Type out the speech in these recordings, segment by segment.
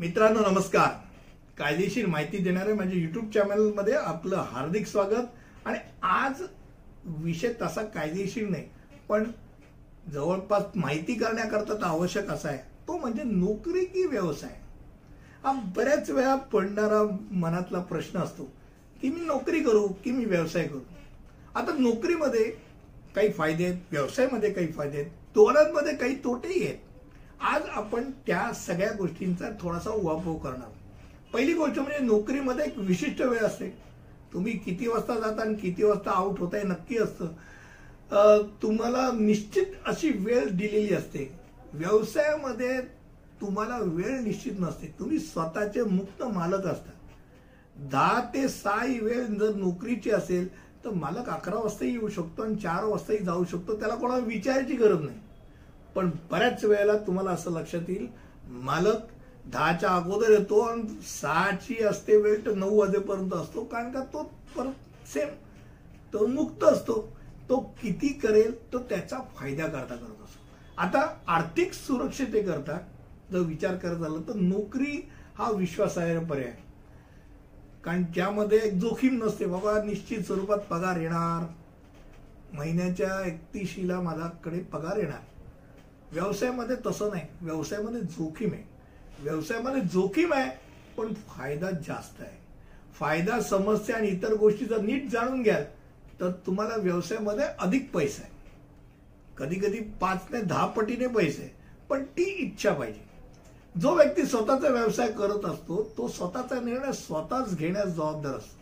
मित्रांनो नमस्कार. कायदेशीर माहिती देणाऱ्या माझ्या युट्यूब चॅनलमध्ये आपलं हार्दिक स्वागत. आणि आज विषय तसा कायदेशीर नाही पण जवळपास माहिती करण्याकरता तर आवश्यक असा आहे. तो म्हणजे नोकरी की व्यवसाय? हा बऱ्याच वेळा पडणारा मनातला प्रश्न असतो की मी नोकरी करू की मी व्यवसाय करू? आता नोकरीमध्ये काही फायदे आहेत व्यवसायामध्ये काही फायदे आहेत दोघांमध्ये काही तोटेही आहेत. आज आपण त्या सगळ्या गोष्टींचा थोडासा उहापोह करणार. पहिली गोष्ट म्हणजे नोकरीमध्ये एक विशिष्ट वेळ असते. तुम्ही किती वाजता जाता आणि किती वाजता आउट होताय नक्की असतं. तुम्हाला निश्चित अशी वेळ दिलेली असते. व्यवसायामध्ये तुम्हाला वेळ निश्चित नसते. तुम्ही स्वतःचे मुक्त मालक असता. दहा ते सहा ही वेळ जर नोकरीची असेल तर मालक अकरा वाजताही येऊ शकतो आणि चार वाजताही जाऊ शकतो. त्याला कोणाला विचारायची गरज नाही. पण बऱ्याच वेळेला तुम्हाला असं लक्षात येईल मालक दहाच्या अगोदर येतो आणि सहाची असते वेळ तर नऊ वाजेपर्यंत असतो कारण का तो परत सेम तो मुक्त असतो. तो किती करेल तो त्याचा फायदा करता करत असतो. आता आर्थिक सुरक्षितेकरता जर विचार करत झाला तर नोकरी हा विश्वासार्ह पर्याय. कारण ज्यामध्ये एक जोखीम नसते बाबा निश्चित स्वरूपात पगार येणार. महिन्याच्या एकतीशीला माझ्याकडे पगार येणार. व्यवसायामध्ये तसं नाही. व्यवसायामध्ये जोखीम आहे. व्यवसायामध्ये जोखीम आहे पण फायदा जास्त आहे. फायदा समस्या आणि इतर गोष्टी जर नीट जाणून घ्याल तर तुम्हाला व्यवसायामध्ये अधिक पैसा आहे. कधी कधी पाच ने दहा पटीने पैसे पण ती इच्छा पाहिजे. जो व्यक्ती स्वतःचा व्यवसाय करत असतो तो स्वतःचा निर्णय स्वतःच घेण्यास जबाबदार असतो.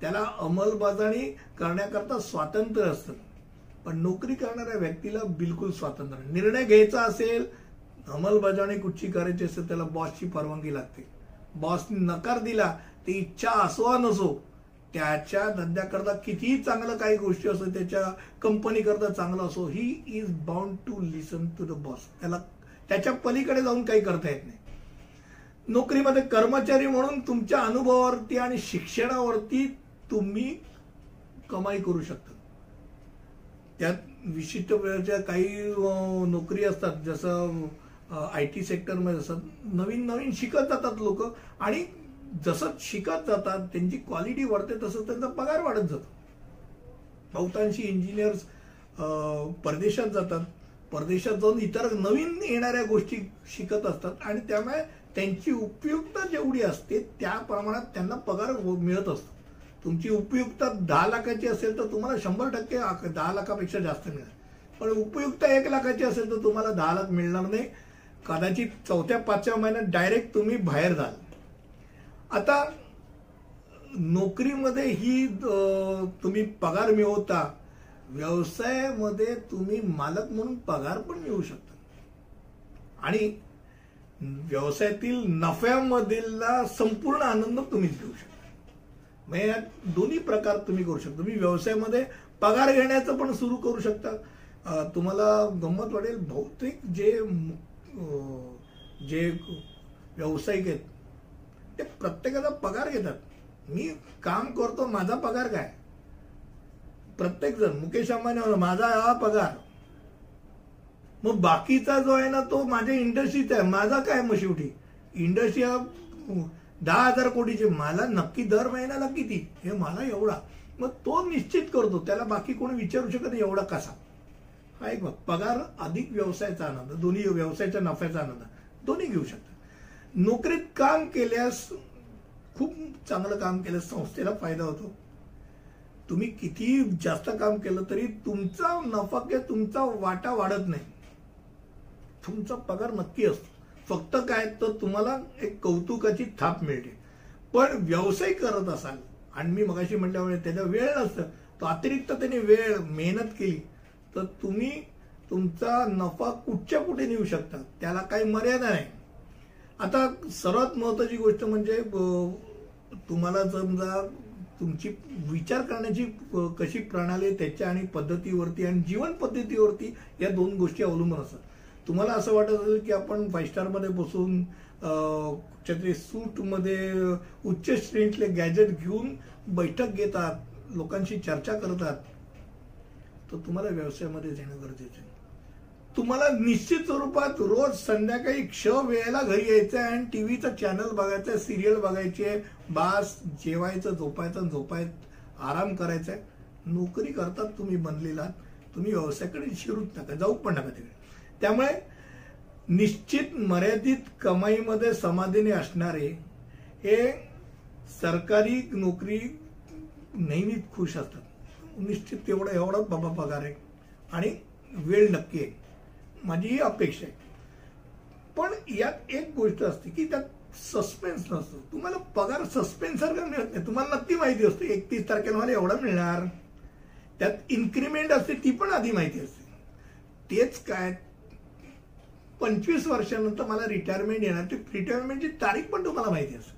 त्याला अंमलबजावणी करण्याकरता स्वातंत्र्य असतं. पण नोकरी करणाऱ्या व्यक्तीला बिलकुल स्वातंत्र्य निर्णय घ्यायचा असेल अंमलबजावणी कुठची करायची असेल त्याला बॉसची परवानगी लागते. बॉसने नकार दिला ती इच्छा असो नसो त्याच्या धंद्याकरता कितीही चांगलं काही गोष्टी असो त्याच्या कंपनीकरता चांगलं असो he is bound to listen to the boss त्याला त्याच्या पलीकडे जाऊन काही करता येत नाही. नोकरीमध्ये कर्मचारी म्हणून तुमच्या अनुभवावरती आणि शिक्षणावरती तुम्ही कमाई करू शकता. त्यात विशिष्ट वेळेच्या काही नोकरी असतात जसं आय टी सेक्टरमध्ये जसं नवीन नवीन शिकत जातात लोक आणि जसं शिकत जातात त्यांची क्वालिटी वाढते तसं त्यांचा पगार वाढत जातो. बहुतांशी इंजिनियर्स परदेशात जातात. परदेशात जाऊन इतर नवीन येणाऱ्या गोष्टी शिकत असतात आणि त्यामुळे त्यांची उपयुक्तता जेवढी असते त्या प्रमाणात त्यांना पगार मिळत असतो. तुमची उपयुक्तता दहा लाखाची असेल तर तुम्हाला शंभर टक्के दहा लाखापेक्षा जास्त मिळणार. पण उपयुक्तता एक लाखाची असेल तर तुम्हाला दहा लाख मिळणार नाही. कदाचित चौथ्या पाचव्या महिन्यात डायरेक्ट तुम्ही बाहेर जाल. आता नोकरीमध्ये ही तुम्ही पगार मिळवता. व्यवसायामध्ये तुम्ही मालक म्हणून पगार पण मिळवू शकता. आणि व्यवसायातील नफ्यामधील संपूर्ण आनंद तुम्हीच घेऊ शकता. म्हणजे या दोन्ही प्रकार तुम्ही करू शकता. तुम्ही व्यवसायामध्ये पगार घेण्याचं पण सुरू करू शकता. तुम्हाला गंमत वाटेल बहुतेक जे जे व्यावसायिक आहेत ते प्रत्येकाचा पगार घेतात. मी काम करतो माझा पगार काय? प्रत्येकजण मुकेश अंबानी माझा हा पगार. मग बाकीचा जो आहे ना तो माझ्या इंडस्ट्रीचा आहे. माझा काय मग शेवटी इंडस्ट्री हा दहा हजार कोटीचे. मला नक्की दर महिन्याला किती हे मला एवढा. मग तो निश्चित करतो. त्याला बाकी कोणी विचारू शकत नाही एवढा कसा. हा एक बघ. पगार अधिक व्यवसायाचा आनंद. दोन्ही व्यवसायाच्या नफ्याचा आनंद. दोन्ही घेऊ शकता. नोकरीत काम केल्यास खूप चांगलं काम केल्यास संस्थेला फायदा होतो. तुम्ही किती जास्त काम केलं तरी तुमचा नफा किंवा तुमचा वाटा वाढत नाही. तुमचा पगार नक्की असतो. फक्त काय तर तुम्हाला एक कौतुकाची थाप मिळते. पण व्यवसाय करत असाल आणि मी मगाशी म्हटल्यामुळे त्याचा वेळ नसतं तो अतिरिक्त त्याने वेळ मेहनत केली तर तुम्ही तुमचा नफा कुठच्या कुठे नेऊ शकता त्याला काही मर्यादा नाही. आता सर्वात महत्वाची गोष्ट म्हणजे तुम्हाला समजा तुमची विचार करण्याची कशी प्रणाली त्याच्या आणि पद्धतीवरती आणि जीवन पद्धतीवरती या दोन गोष्टी अवलंबून असतात. तुम्हाला असं वाटत असेल की आपण फाईव्ह स्टारमध्ये बसून अं, कुठच्यातरी उच्च श्रेणीतले गॅजेट घेऊन बैठक घेतात लोकांशी चर्चा करतात तर तुम्हाला व्यवसायामध्ये येणं गरजेचं आहे. तुम्हाला निश्चित स्वरूपात रोज संध्याकाळी क्ष वेळेला घरी यायचं आहे आणि टी व्हीचं चॅनल बघायचं सिरियल बघायचे बास जेवायचं झोपायचं झोपाय आराम करायचा आहे. नोकरी करतात तुम्ही बनलेला तुम्ही व्यवसायाकडे शिरूच नका जाऊ पण नका तिकडे. त्यामुळे निश्चित मर्यादित कमाईमध्ये समाधीने असणारे हे सरकारी नोकरी नेहमीच खुश असतात. निश्चित तेवढा एवढाच बाबा पगार आहे आणि वेळ नक्की आहे. माझी ही अपेक्षा आहे. पण यात एक गोष्ट असते की त्यात सस्पेन्स नसतो. तुम्हाला पगार सस्पेन्स सारखा मिळत नाही. तुम्हाला नक्की माहिती असते. एकतीस तारखेला मला एवढा मिळणार. त्यात इन्क्रीमेंट असते ती पण आधी माहिती असते. तेच काय पंचवीस वर्षानंतर मला रिटायरमेंट येणार. ती रिटायरमेंटची तारीख पण तुम्हाला माहिती असेल.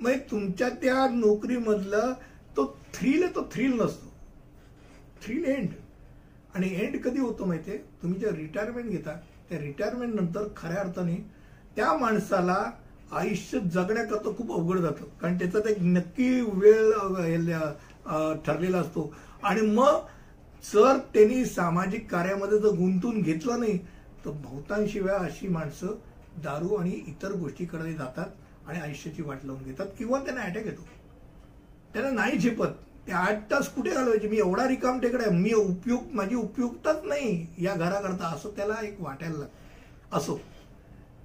मग तुमच्या त्या नोकरीमधलं तो थ्रिल आहे तो थ्रिल नसतो. थ्रिल एंड आणि एंड कधी होतो माहिती आहे तुम्ही जे रिटायरमेंट घेता त्या रिटायरमेंट नंतर खऱ्या अर्थाने त्या माणसाला आयुष्य जगण्याकरता खूप अवघड जातं. कारण त्याचा एक नक्की वेळ ठरलेला असतो. आणि मग जर त्यांनी सामाजिक कार्यामध्ये जर गुंतून घेतलं नाही तर बहुतांशी वेळा अशी माणसं दारू आणि इतर गोष्टीकडे जातात आणि आयुष्याची वाट लावून घेतात किंवा त्यांना अटॅक येतो. त्यांना नाही झेपत. ते आठ तास कुठे घालवायचे? मी एवढा रिकाम टेकडा मी उपयोग माझी उपयुक्तच नाही या घराकरता. असं त्याला एक वाटायला असो.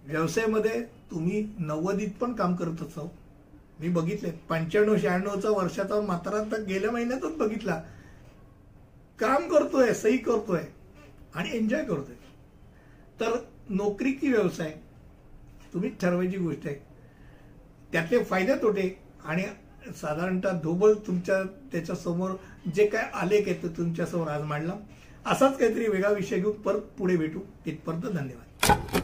व्यवसायामध्ये तुम्ही नव्वदीत पण काम करत असाल मी बघितले. पंच्याण्णव शहाण्णवचा वर्षाचा मात्रा तर गेल्या महिन्यातच बघितला. काम करतोय सही करतोय आणि एन्जॉय करतोय. तर नोकरी की व्यवसाय? तुम्ही ठरवायची गोष्ट आहे. त्यातले फायदे तोटे आणि साधारणतः धोबल तुमच्या त्याच्यासमोर जे काय आलेख आहे ते तुमच्यासमोर आज मांडला. असाच काहीतरी वेगळा विषय घेऊन परत पुढे भेटू. तिथपर्यंत धन्यवाद.